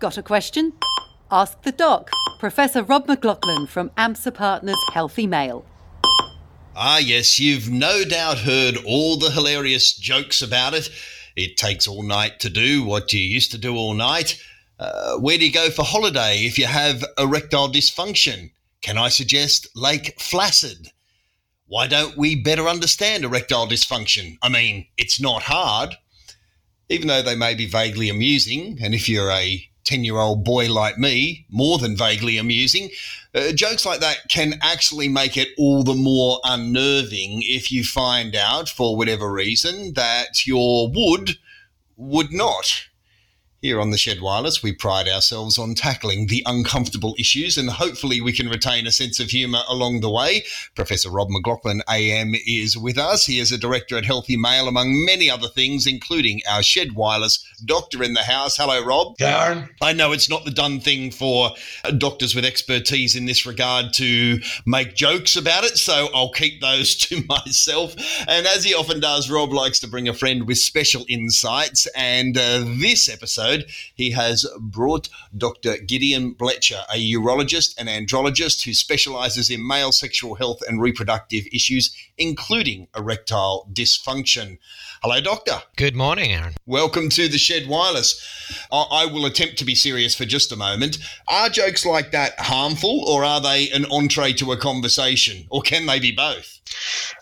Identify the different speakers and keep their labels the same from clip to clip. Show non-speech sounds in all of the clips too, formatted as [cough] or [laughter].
Speaker 1: Got a question? Ask the doc, Professor Rob McLachlan from AMSA Partners Healthy Male.
Speaker 2: Ah, yes, you've no doubt heard all the hilarious jokes about it. It takes all night to do what you used to do all night. Uh, where do you go for holiday if you have erectile dysfunction? Can I suggest Lake Flaccid? Why don't we better understand erectile dysfunction? I mean, it's not hard, even though they may be vaguely amusing. And if you're a 10 year old boy like me, more than vaguely amusing, uh, jokes like that can actually make it all the more unnerving if you find out, for whatever reason, that your wood would not. Here on the Shed Wireless, we pride ourselves on tackling the uncomfortable issues, and hopefully, we can retain a sense of humour along the way. Professor Rob McLachlan, AM, is with us. He is a director at Healthy Male, among many other things, including our Shed Wireless doctor in the house. Hello, Rob.
Speaker 3: Darren.
Speaker 2: I know it's not the done thing for doctors with expertise in this regard to make jokes about it, so I'll keep those [laughs] to myself. And as he often does, Rob likes to bring a friend with special insights, and uh, this episode, episode, he has brought Dr. Gideon Blecher, a urologist and andrologist who specializes in male sexual health and reproductive issues, including erectile dysfunction. Hello, Doctor.
Speaker 4: Good morning, Aaron.
Speaker 2: Welcome to the Shed Wireless. I will attempt to be serious for just a moment. Are jokes like that harmful, or are they an entree to a conversation, or can they be both?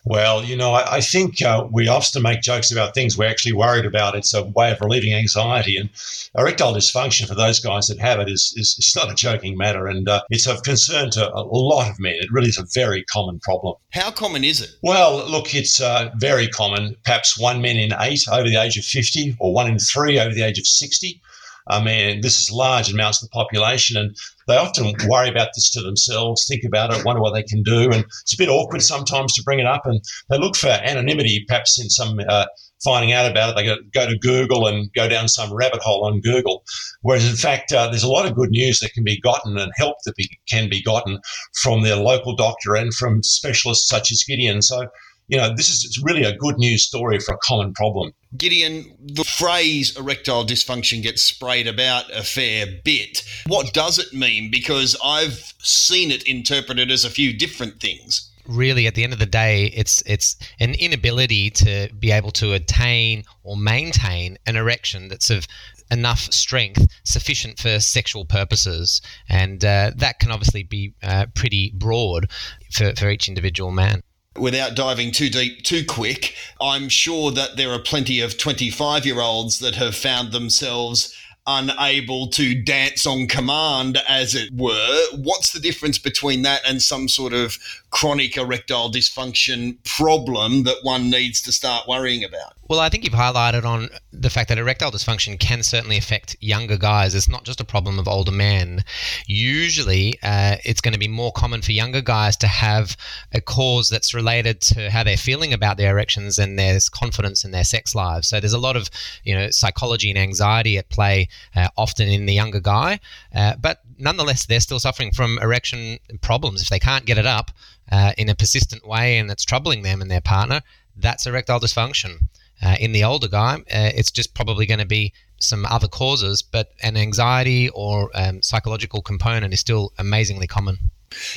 Speaker 3: Well, you know, I, I think uh, we often make jokes about things we're actually worried about. It's a way of relieving anxiety. And erectile dysfunction, for those guys that have it, is, is, is not a joking matter. And uh, it's of concern to a lot of men. It really is a very common problem.
Speaker 2: How common is it?
Speaker 3: Well, look, it's uh, very common. Perhaps one man in eight over the age of 50, or one in three over the age of 60. I mean, this is large amounts of the population, and they often worry about this to themselves, think about it, wonder what they can do, and it's a bit awkward sometimes to bring it up, and they look for anonymity, perhaps in some. Uh, finding out about it, they go, to Google and go down some rabbit hole on Google. Whereas, in fact, uh, there's a lot of good news that can be gotten and help that be, can be gotten from their local doctor and from specialists such as Gideon. So, you know, this is it's really a good news story for a common problem.
Speaker 2: Gideon, the phrase erectile dysfunction gets sprayed about a fair bit. What does it mean? Because I've seen it interpreted as a few different things.
Speaker 4: Really, at the end of the day, it's it's an inability to be able to attain or maintain an erection that's of enough strength sufficient for sexual purposes, and uh, that can obviously be uh, pretty broad for, for each individual man
Speaker 2: without diving too deep too quick, I'm sure that there are plenty of 25 year olds that have found themselves unable to dance on command, as it were. What's the difference between that and some sort of chronic erectile dysfunction problem that one needs to start worrying about?
Speaker 4: Well, I think you've highlighted on the fact that erectile dysfunction can certainly affect younger guys. It's not just a problem of older men. Usually, uh, it's going to be more common for younger guys to have a cause that's related to how they're feeling about their erections and their confidence in their sex lives. So there's a lot of you know psychology and anxiety at play, uh, often in the younger guy. Uh, but nonetheless, they're still suffering from erection problems if they can't get it up uh, in a persistent way and it's troubling them and their partner. That's erectile dysfunction. Uh, in the older guy, uh, it's just probably going to be some other causes, but an anxiety or um, psychological component is still amazingly common.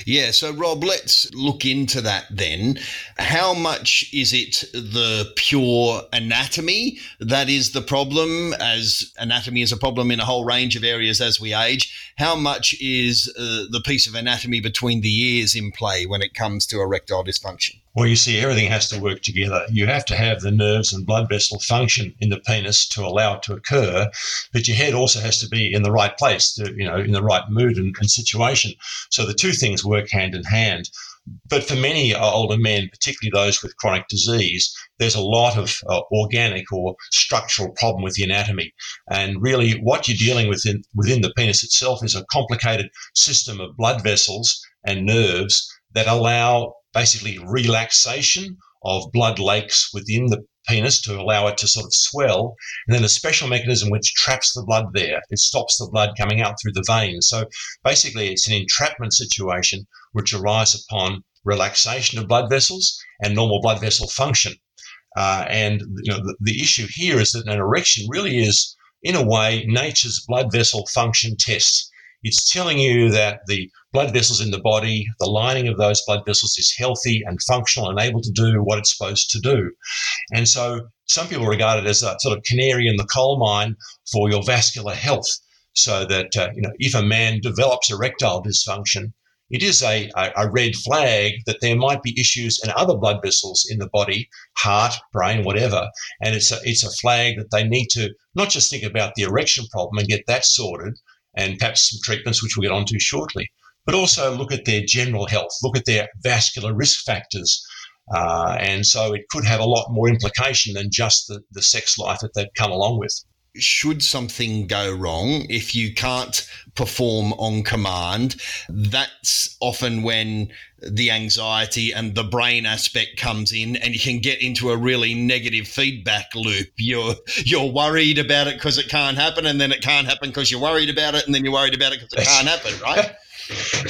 Speaker 2: Yeah, so Rob, let's look into that then. How much is it the pure anatomy that is the problem, as anatomy is a problem in a whole range of areas as we age? How much is uh, the piece of anatomy between the ears in play when it comes to erectile dysfunction?
Speaker 3: Well, you see, everything has to work together. You have to have the nerves and blood vessel function in the penis to allow it to occur, but your head also has to be in the right place, to, you know, in the right mood and, and situation. So the two things work hand in hand. But for many older men, particularly those with chronic disease, there's a lot of uh, organic or structural problem with the anatomy. And really, what you're dealing with in, within the penis itself is a complicated system of blood vessels and nerves that allow basically relaxation of blood lakes within the penis to allow it to sort of swell, and then a special mechanism which traps the blood there. It stops the blood coming out through the veins. So basically, it's an entrapment situation which arises upon relaxation of blood vessels and normal blood vessel function. Uh, and you know, the, the issue here is that an erection really is in a way, nature's blood vessel function test. It's telling you that the blood vessels in the body, the lining of those blood vessels is healthy and functional and able to do what it's supposed to do. And so some people regard it as a sort of canary in the coal mine for your vascular health. So that, uh, you know, if a man develops erectile dysfunction, it is a, a, red flag that there might be issues in other blood vessels in the body, heart, brain, whatever. And it's a, it's a flag that they need to not just think about the erection problem and get that sorted, and perhaps some treatments, which we'll get onto shortly, but also look at their general health, look at their vascular risk factors. Uh, and so it could have a lot more implication than just the, the sex life that they've come along with
Speaker 2: should something go wrong, if you can't perform on command, that's often when the anxiety and the brain aspect comes in and you can get into a really negative feedback loop. You're you're worried about it because it can't happen and then it can't happen because you're worried about it and then you're worried about it because it can't happen, right? [laughs]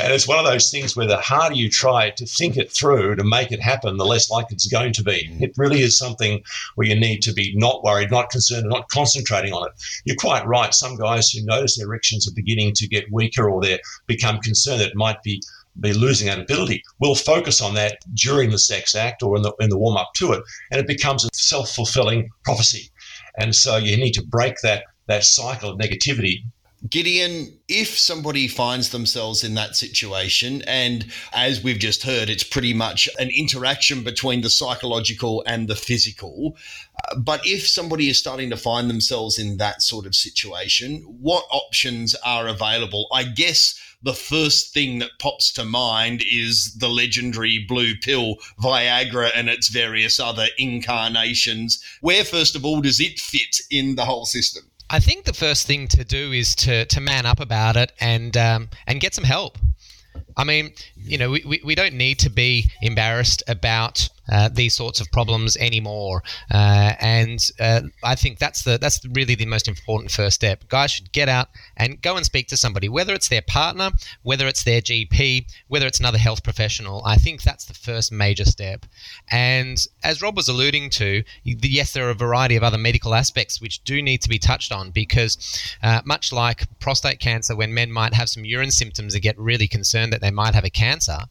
Speaker 3: and it's one of those things where the harder you try to think it through to make it happen, the less likely it's going to be. It really is something where you need to be not worried, not concerned, not concentrating on it. You're quite right. Some guys who notice their erections are beginning to get weaker or they become concerned that it might be be losing that ability. We'll focus on that during the sex act or in the in the warm up to it, and it becomes a self fulfilling prophecy. And so you need to break that that cycle of negativity
Speaker 2: Gideon, if somebody finds themselves in that situation, and as we've just heard, it's pretty much an interaction between the psychological and the physical. Uh, but if somebody is starting to find themselves in that sort of situation, what options are available? I guess the first thing that pops to mind is the legendary blue pill, Viagra, and its various other incarnations. Where, first of all, does it fit in the whole system?
Speaker 4: I think the first thing to do is to to man up about it and um, and get some help. I mean, you know, we, we, we don't need to be embarrassed about uh, these sorts of problems anymore. Uh, and uh, I think that's the that's really the most important first step. Guys should get out and go and speak to somebody, whether it's their partner, whether it's their GP, whether it's another health professional. I think that's the first major step. And as Rob was alluding to, yes, there are a variety of other medical aspects which do need to be touched on because, uh, much like prostate cancer, when men might have some urine symptoms and get really concerned that they might have a cancer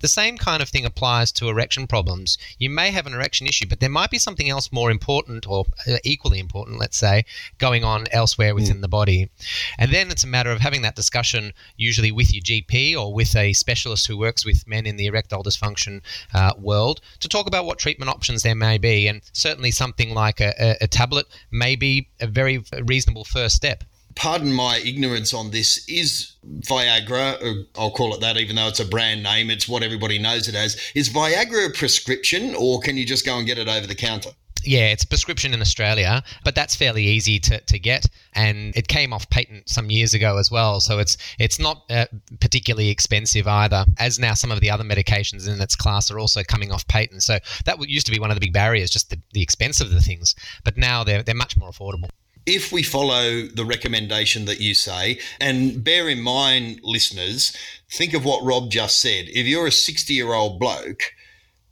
Speaker 4: the same kind of thing applies to erection problems. You may have an erection issue, but there might be something else more important or uh, equally important, let's say, going on elsewhere within mm. the body. And then it's a matter of having that discussion, usually with your GP or with a specialist who works with men in the erectile dysfunction uh, world, to talk about what treatment options there may be. And certainly something like a, a, a tablet may be a very reasonable first step
Speaker 2: pardon my ignorance on this, is Viagra, I'll call it that, even though it's a brand name, it's what everybody knows it as. Is Viagra a prescription or can you just go and get it over the counter?
Speaker 4: Yeah, it's prescription in Australia, but that's fairly easy to, to get, and it came off patent some years ago as well. So it's it's not uh, particularly expensive either. As now some of the other medications in its class are also coming off patent. So that used to be one of the big barriers, just the, the expense of the things. But now they're they're much more affordable
Speaker 2: if we follow the recommendation that you say, and bear in mind, listeners, think of what Rob just said. If you're a 60 year old bloke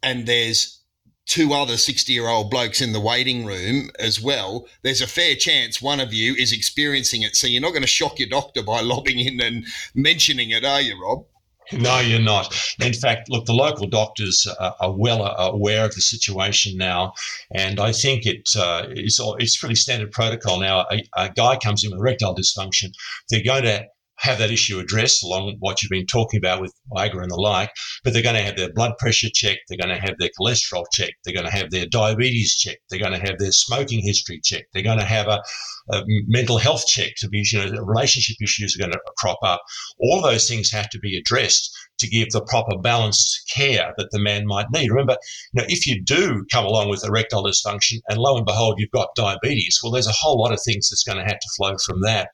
Speaker 2: and there's two other 60 year old blokes in the waiting room as well, there's a fair chance one of you is experiencing it. So you're not going to shock your doctor by [laughs] lobbing in and mentioning it, are you, Rob?
Speaker 3: No, you're not. In fact, look, the local doctors are well aware of the situation now, and I think it uh, it's, it's pretty standard protocol now. A, a guy comes in with erectile dysfunction, they're going to have that issue addressed along what you've been talking about with Viagra and the like, but they're going to have their blood pressure checked, they're going to have their cholesterol checked, they're going to have their diabetes checked, they're going to have their smoking history checked, they're going to have a, a mental health check to be, you know, relationship issues are going to crop up. All those things have to be addressed to give the proper balanced care that the man might need. Remember, you know, if you do come along with erectile dysfunction and lo and behold, you've got diabetes, well, there's a whole lot of things that's going to have to flow from that.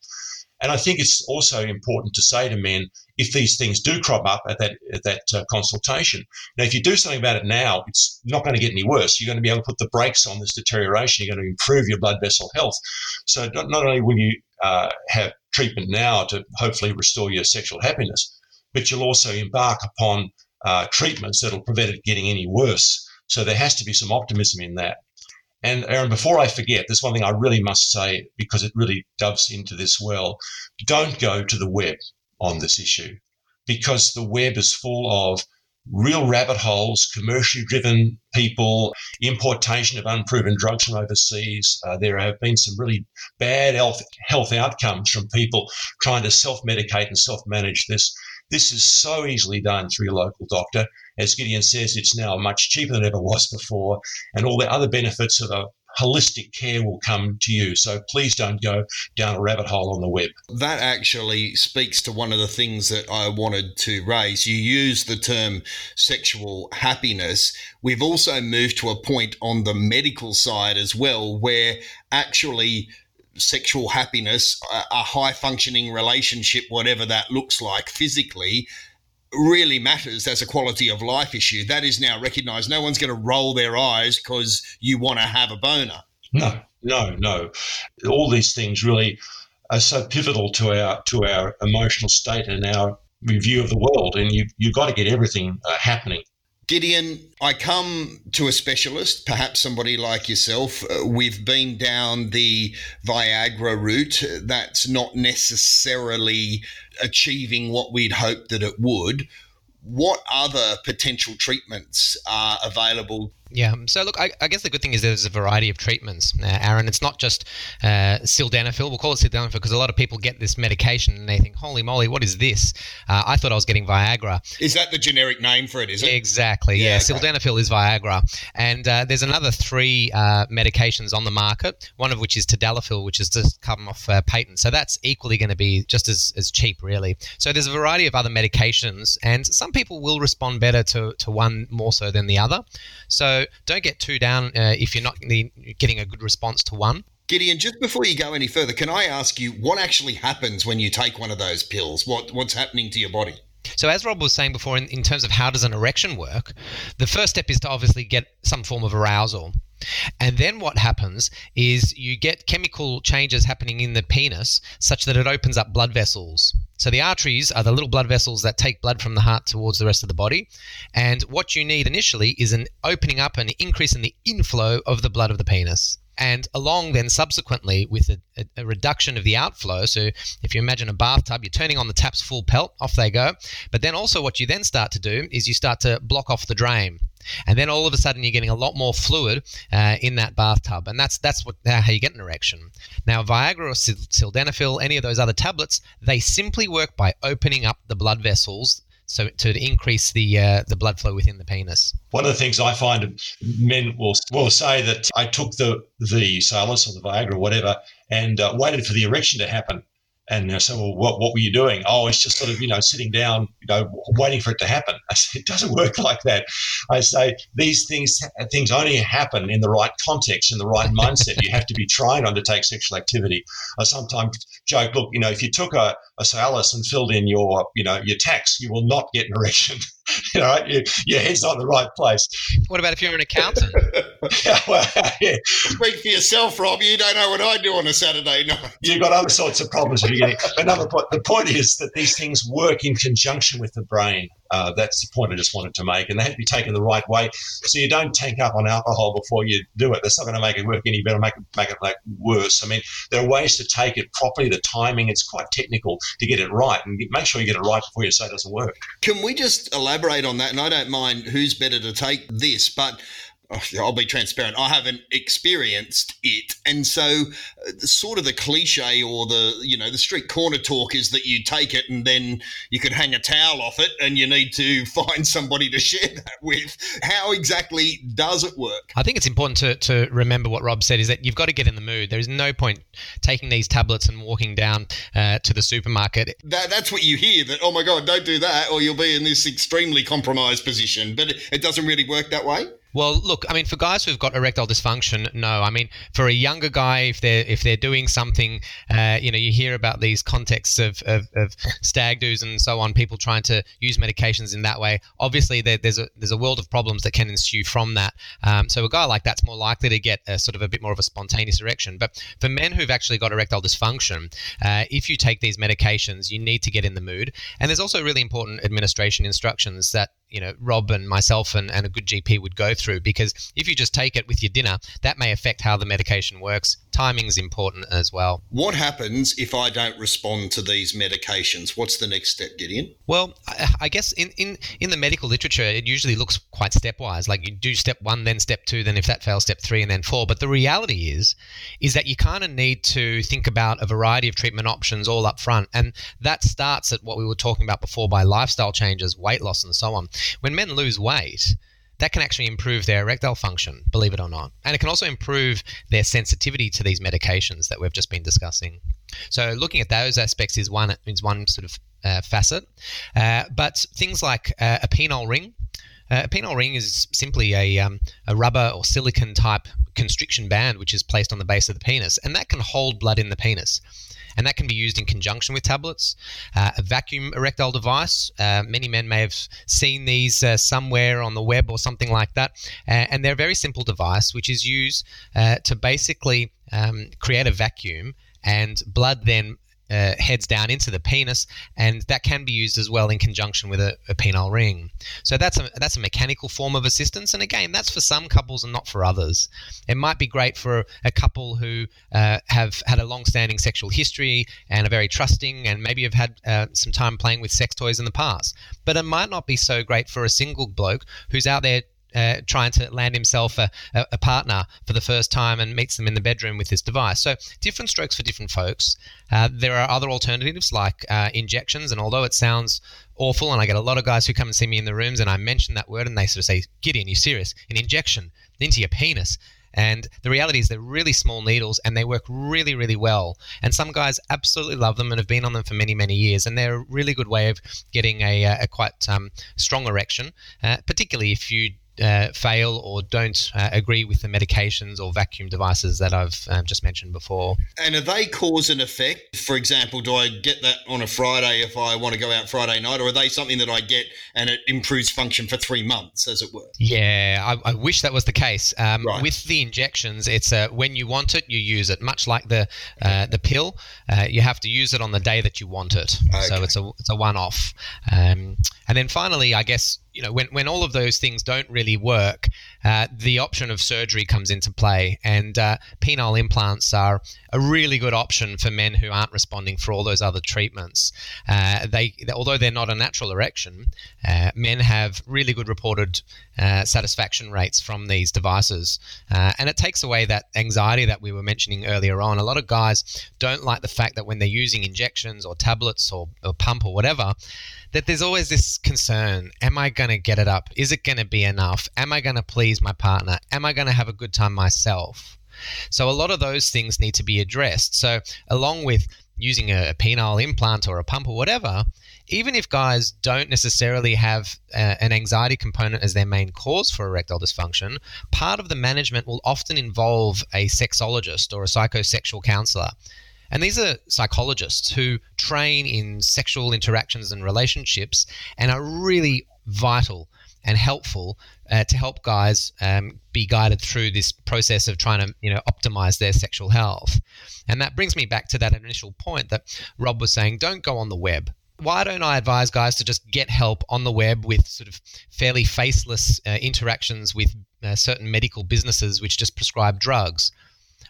Speaker 3: And I think it's also important to say to men if these things do crop up at that at that uh, consultation. Now, if you do something about it now, it's not going to get any worse. You're going to be able to put the brakes on this deterioration. You're going to improve your blood vessel health. So not, not only will you uh, have treatment now to hopefully restore your sexual happiness, but you'll also embark upon uh, treatments that'll prevent it getting any worse. So there has to be some optimism in that. And Aaron, before I forget, there's one thing I really must say because it really doves into this well. Don't go to the web on this issue because the web is full of real rabbit holes, commercially driven people, importation of unproven drugs from overseas. Uh, there have been some really bad health, health outcomes from people trying to self medicate and self manage this. This is so easily done through your local doctor. As Gideon says, it's now much cheaper than it ever was before, and all the other benefits of a holistic care will come to you. So please don't go down a rabbit hole on the web.
Speaker 2: That actually speaks to one of the things that I wanted to raise. You use the term sexual happiness. We've also moved to a point on the medical side as well, where actually sexual happiness, a high functioning relationship, whatever that looks like physically, really matters as a quality of life issue. That is now recognized. No one's going to roll their eyes because you want to have a boner.
Speaker 3: No, no, no. All these things really are so pivotal to our to our emotional state and our review of the world, and you you've got to get everything uh, happening
Speaker 2: Gideon, I come to a specialist, perhaps somebody like yourself. Uh, we've been down the Viagra route. That's not necessarily achieving what we'd hoped that it would. What other potential treatments are available
Speaker 4: yeah. So look, I, I, guess the good thing is there's a variety of treatments, uh, Aaron. It's not just uh, sildenafil. We'll call it sildenafil because a lot of people get this medication and they think, "Holy moly, what is this?" Uh, I thought I was getting Viagra.
Speaker 2: Is that the generic name for it? Is it
Speaker 4: exactly? Yeah. yeah okay. Sildenafil is Viagra, and uh, there's another three uh, medications on the market. One of which is tadalafil, which is just come off uh, patent. So that's equally going to be just as, as cheap, really. So there's a variety of other medications, and some people will respond better to to one more so than the other. So don't get too down uh, if you're not getting a good response to one.
Speaker 2: Gideon, just before you go any further, can I ask you what actually happens when you take one of those pills? What what's happening to your body?
Speaker 4: So, as Rob was saying before, in, in terms of how does an erection work, the first step is to obviously get some form of arousal. And then what happens is you get chemical changes happening in the penis such that it opens up blood vessels. So the arteries are the little blood vessels that take blood from the heart towards the rest of the body. And what you need initially is an opening up, an increase in the inflow of the blood of the penis and along then subsequently with a, a, a, reduction of the outflow. So if you imagine a bathtub, you're turning on the taps full pelt, off they go. But then also what you then start to do is you start to block off the drain. And then all of a sudden you're getting a lot more fluid uh, in that bathtub, and that's that's what how you get an erection. Now Viagra or sildenafil, any of those other tablets, they simply work by opening up the blood vessels so to increase the uh, the blood flow within the penis.
Speaker 3: One of the things I find men will will say that I took the the Cialis or the Viagra or whatever and uh, waited for the erection to happen. And I said, well, what, what were you doing? Oh, it's just sort of, you know, sitting down, you know, waiting for it to happen. [laughs] I said, it doesn't work [laughs] like that. I say these things things only happen in the right context, in the right [laughs] mindset. you have to be trying to undertake sexual activity. I sometimes joke, look, you know, if you took a, a Cialis and filled in your, you know, your tax, you will not get an erection. [laughs] you know, your, your head's not in the right place.
Speaker 4: What about if you're an accountant?
Speaker 2: yeah, [laughs] well, yeah. Speak for yourself, Rob. You don't know what I do on a Saturday night. [laughs]
Speaker 3: You've got other sorts of problems. Another point. The point is that these things work in conjunction with the brain. Uh, that's the point I just wanted to make, and they have to be taken the right way. So you don't tank up on alcohol before you do it. That's not going to make it work any better. Make it make it like worse. I mean, there are ways to take it properly. The timing it's quite technical to get it right, and make sure you get it right before you say it doesn't work.
Speaker 2: Can we just elaborate on that? And I don't mind who's better to take this, but I'll be transparent. I haven't experienced it, and so uh, sort of the cliche or the you know the street corner talk is that you take it and then you could hang a towel off it, and you need to [laughs] find somebody to share that with. How exactly does it work?
Speaker 4: I think it's important to to remember what Rob said is that you've got to get in the mood. There is no point taking these tablets and walking down uh, to the supermarket.
Speaker 2: That, that's what you hear. That oh my god, don't do that, or you'll be in this extremely compromised position. But it, it doesn't really work that way.
Speaker 4: Well, look, I mean, for guys who've got erectile dysfunction, no. I mean, for a younger guy, if they're if they're doing something, uh, you know, you hear about these contexts of, of, of, stag do's and so on, people trying to use medications in that way. Obviously, there, there's a there's a world of problems that can ensue from that. Um, so a guy like that's more likely to get a sort of a bit more of a spontaneous erection. But for men who've actually got erectile dysfunction, uh, if you take these medications, you need to get in the mood. And there's also really important administration instructions that you know Rob and myself and, and a good GP would go through because if you just take it with your dinner, that may affect how the medication works. Timing is important as well.
Speaker 2: What happens if I don't respond to these medications? What's the next step, Gideon?
Speaker 4: Well, I, I guess in, in, in the medical literature, it usually looks quite stepwise. Like you do step one, then step two, then if that fails, step three, and then four. But the reality is, is that you kind of need to think about a variety of treatment options all up front, and that starts at what we were talking about before by lifestyle changes, weight loss, and so on. When men lose weight, that can actually improve their erectile function, believe it or not. And it can also improve their sensitivity to these medications that we've just been discussing. So looking at those aspects is one is one sort of uh, facet. Uh, but things like uh, a penile ring. Uh, a penile ring is simply a, um, a rubber or silicon type constriction band which is placed on the base of the penis, and that can hold blood in the penis and that can be used in conjunction with tablets. Uh, a vacuum erectile device, uh, many men may have seen these uh, somewhere on the web or something like that, uh, and they're a very simple device which is used uh, to basically um, create a vacuum and blood then uh, heads down into the penis, and that can be used as well in conjunction with a, a, penile ring. So that's a that's a mechanical form of assistance, and again, that's for some couples and not for others. It might be great for a couple who uh, have had a long-standing sexual history and are very trusting, and maybe have had uh, some time playing with sex toys in the past. But it might not be so great for a single bloke who's out there uh, trying to land himself a, a, partner for the first time and meets them in the bedroom with this device. So, different strokes for different folks. Uh, there are other alternatives like uh, injections, and although it sounds awful, and I get a lot of guys who come and see me in the rooms, and I mention that word, and they sort of say, Gideon, you serious? An injection into your penis? And the reality is they're really small needles and they work really, really well. And some guys absolutely love them and have been on them for many, many years. And they're a really good way of getting a, a quite um, strong erection, uh, particularly if you uh, fail or don't uh, agree with the medications or vacuum devices that I've um, just mentioned before.
Speaker 2: And are they cause and effect? For example, do I get that on a Friday if I want to go out Friday night, or are they something that I get and it improves function for three months, as it were?
Speaker 4: Yeah, I, I wish that was the case. Um, right. With the injections, it's uh, when you want it, you use it. Much like the uh, the pill, uh, you have to use it on the day that you want it. Okay. So it's a it's a one off. Um, and then finally, I guess you know, when, when all of those things don't really work, uh, the option of surgery comes into play. And uh, penile implants are a really good option for men who aren't responding for all those other treatments. Uh, they, although they're not a natural erection, uh, men have really good reported uh, satisfaction rates from these devices. And it takes away that anxiety that we were mentioning earlier on. A lot of guys don't like the fact that when they're using injections or tablets or, or pump or whatever, that there's always this concern am I going to get it up? Is it going to be enough? Am I going to please my partner? Am I going to have a good time myself? So, a lot of those things need to be addressed. So, along with using a penile implant or a pump or whatever, even if guys don't necessarily have uh, an anxiety component as their main cause for erectile dysfunction, part of the management will often involve a sexologist or a psychosexual counselor. And these are psychologists who train in sexual interactions and relationships and are really vital and helpful uh, to help guys um, be guided through this process of trying to you know optimize their sexual health and that brings me back to that initial point that rob was saying don't go on the web why don't I advise guys to just get help on the web with sort of fairly faceless uh, interactions with uh, certain medical businesses which just prescribe drugs?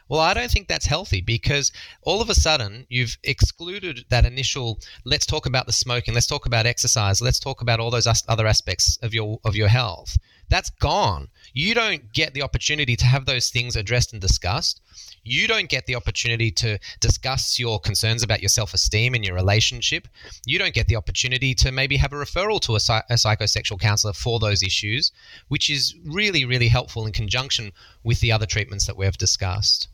Speaker 4: Well, I don't think that's healthy because all of a sudden you've excluded that initial let's talk about the smoking, let's talk about exercise, let's talk about all those other aspects of your of your health. That's gone. You don't get the opportunity to have those things addressed and discussed. You don't get the opportunity to discuss your concerns about your self esteem and your relationship. You don't get the opportunity to maybe have a referral to a, a, psychosexual counselor for those issues, which is really, really helpful in conjunction with the other treatments that we've discussed.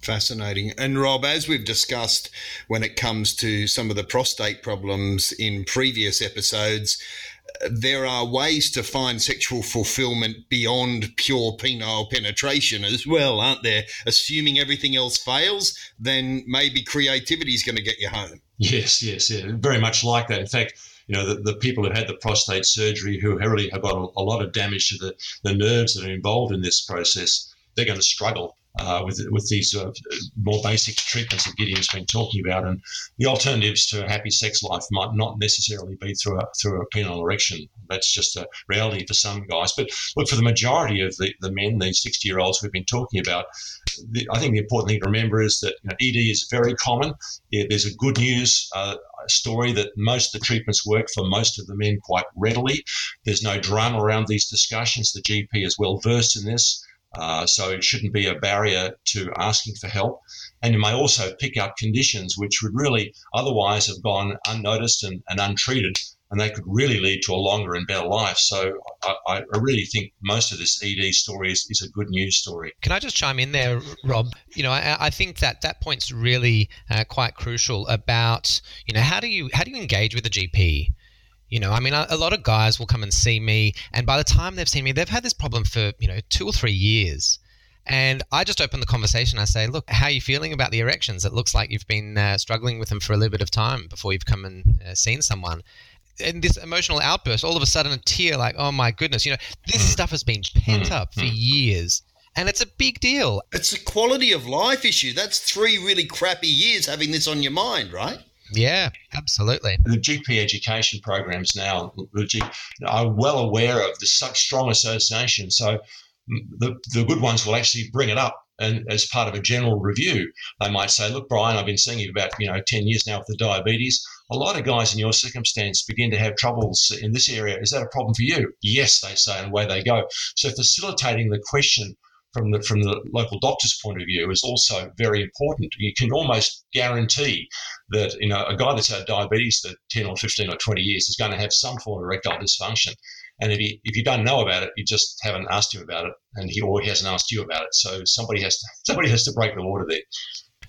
Speaker 2: Fascinating. And Rob, as we've discussed when it comes to some of the prostate problems in previous episodes, there are ways to find sexual fulfillment beyond pure penile penetration as well, aren't there? Assuming everything else fails, then maybe creativity is going to get you home.
Speaker 3: Yes, yes, yeah, very much like that. In fact, you know, the, the people who had the prostate surgery who really have got a, a lot of damage to the, the nerves that are involved in this process, they're going to struggle uh, with with these uh, more basic treatments that Gideon's been talking about, and the alternatives to a happy sex life might not necessarily be through a through a penile erection. That's just a reality for some guys. But look, for the majority of the, the men, these 60 year olds we've been talking about, the, I think the important thing to remember is that you know, ED is very common. Yeah, there's a good news uh, story that most of the treatments work for most of the men quite readily. There's no drama around these discussions. The GP is well versed in this. Uh, so it shouldn't be a barrier to asking for help. And you may also pick up conditions which would really otherwise have gone unnoticed and, and untreated, and they could really lead to a longer and better life. So I, I really think most of this ED story is, is, a good news story.
Speaker 4: Can I just chime in there, Rob? You know, I, I think that that point's really uh, quite crucial about you know how do you how do you engage with the GP? You know, I mean, a, a, lot of guys will come and see me, and by the time they've seen me, they've had this problem for, you know, two or three years. And I just open the conversation. I say, look, how are you feeling about the erections? It looks like you've been uh, struggling with them for a little bit of time before you've come and uh, seen someone. And this emotional outburst, all of a sudden a tear, like, oh my goodness, you know, this hmm. stuff has been pent hmm. up for hmm. years. And it's a big deal.
Speaker 2: It's a quality of life issue. That's three really crappy years having this on your mind, right?
Speaker 4: Yeah, absolutely.
Speaker 3: The GP education programs now are well aware of the such strong association. So mm, the, the good ones will actually bring it up and as part of a general review, they might say, "Look, Brian, I've been seeing you about you know ten years now with the diabetes. A lot of guys in your circumstance begin to have troubles in this area. Is that a problem for you?" Yes, they say, and away they go. So facilitating the question from the from the local doctor's point of view is also very important. You can almost guarantee that you know a guy that's had diabetes for 10 or 15 or 20 years is going to have some form of erectile dysfunction. And if you if you don't know about it, you just haven't asked him about it, and he or he hasn't asked you about it. So somebody has to [laughs] somebody has to break the water there.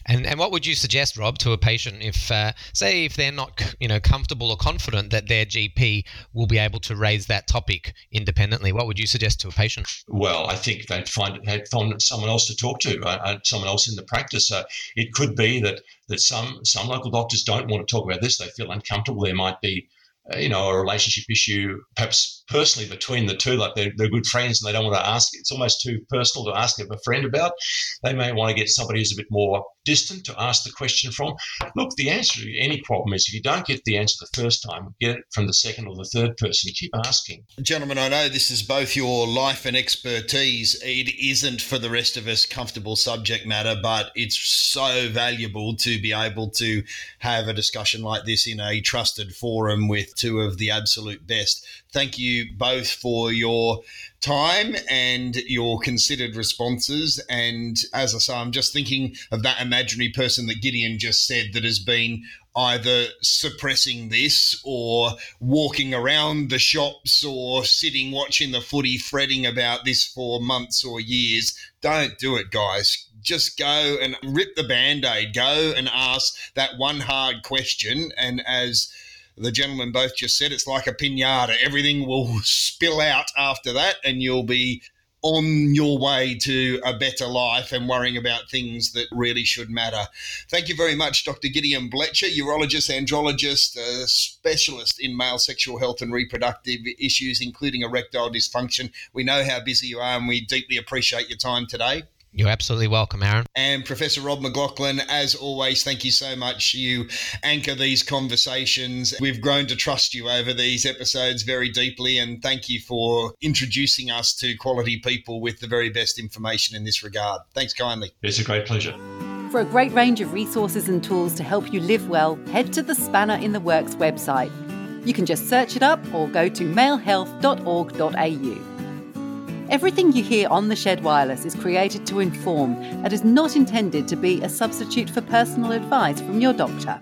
Speaker 4: And and what would you suggest, Rob, to a patient if, uh, say, if they're not you know comfortable or confident that their GP will be able to raise that topic independently? What would you suggest to a patient?
Speaker 3: Well, I think they'd find they'd find someone else to talk to, uh, uh, someone else in the practice. Uh, it could be that that some some local doctors don't want to talk about this; they feel uncomfortable. There might be uh, you know, a relationship issue, perhaps personally between the two, like they're, they're good friends and they don't want to ask. It's almost too personal to ask of a friend about. They may want to get somebody who's a bit more distant to ask the question from. Look, the answer to any problem is if you don't get the answer the first time, get it from the second or the third person. Keep asking.
Speaker 2: Gentlemen, I know this is both your life and expertise. It isn't for the rest of us comfortable subject matter, but it's so valuable to be able to have a discussion like this in a trusted forum with two of the absolute best. Thank you both for your time and your considered responses. And as I say, I'm just thinking of that imaginary person that Gideon just said that has been either suppressing this or walking around the shops or sitting watching the footy fretting about this for months or years. Don't do it, guys. Just go and rip the band aid. Go and ask that one hard question. And as the gentlemen both just said it's like a pinata. Everything will [laughs] spill out after that, and you'll be on your way to a better life and worrying about things that really should matter. Thank you very much, Dr. Gideon Blecher, urologist, andrologist, specialist in male sexual health and reproductive issues, including erectile dysfunction. We know how busy you are, and we deeply appreciate your time today.
Speaker 4: You're absolutely welcome, Aaron.
Speaker 2: And Professor Rob McLachlan, as always, thank you so much. You anchor these conversations. We've grown to trust you over these episodes very deeply, and thank you for introducing us to quality people with the very best information in this regard. Thanks kindly.
Speaker 3: It's a great pleasure.
Speaker 1: For a great range of resources and tools to help you live well, head to the Spanner in the Works website. You can just search it up or go to malehealth.org.au. Everything you hear on the Shed Wireless is created to inform and is not intended to be a substitute for personal advice from your doctor.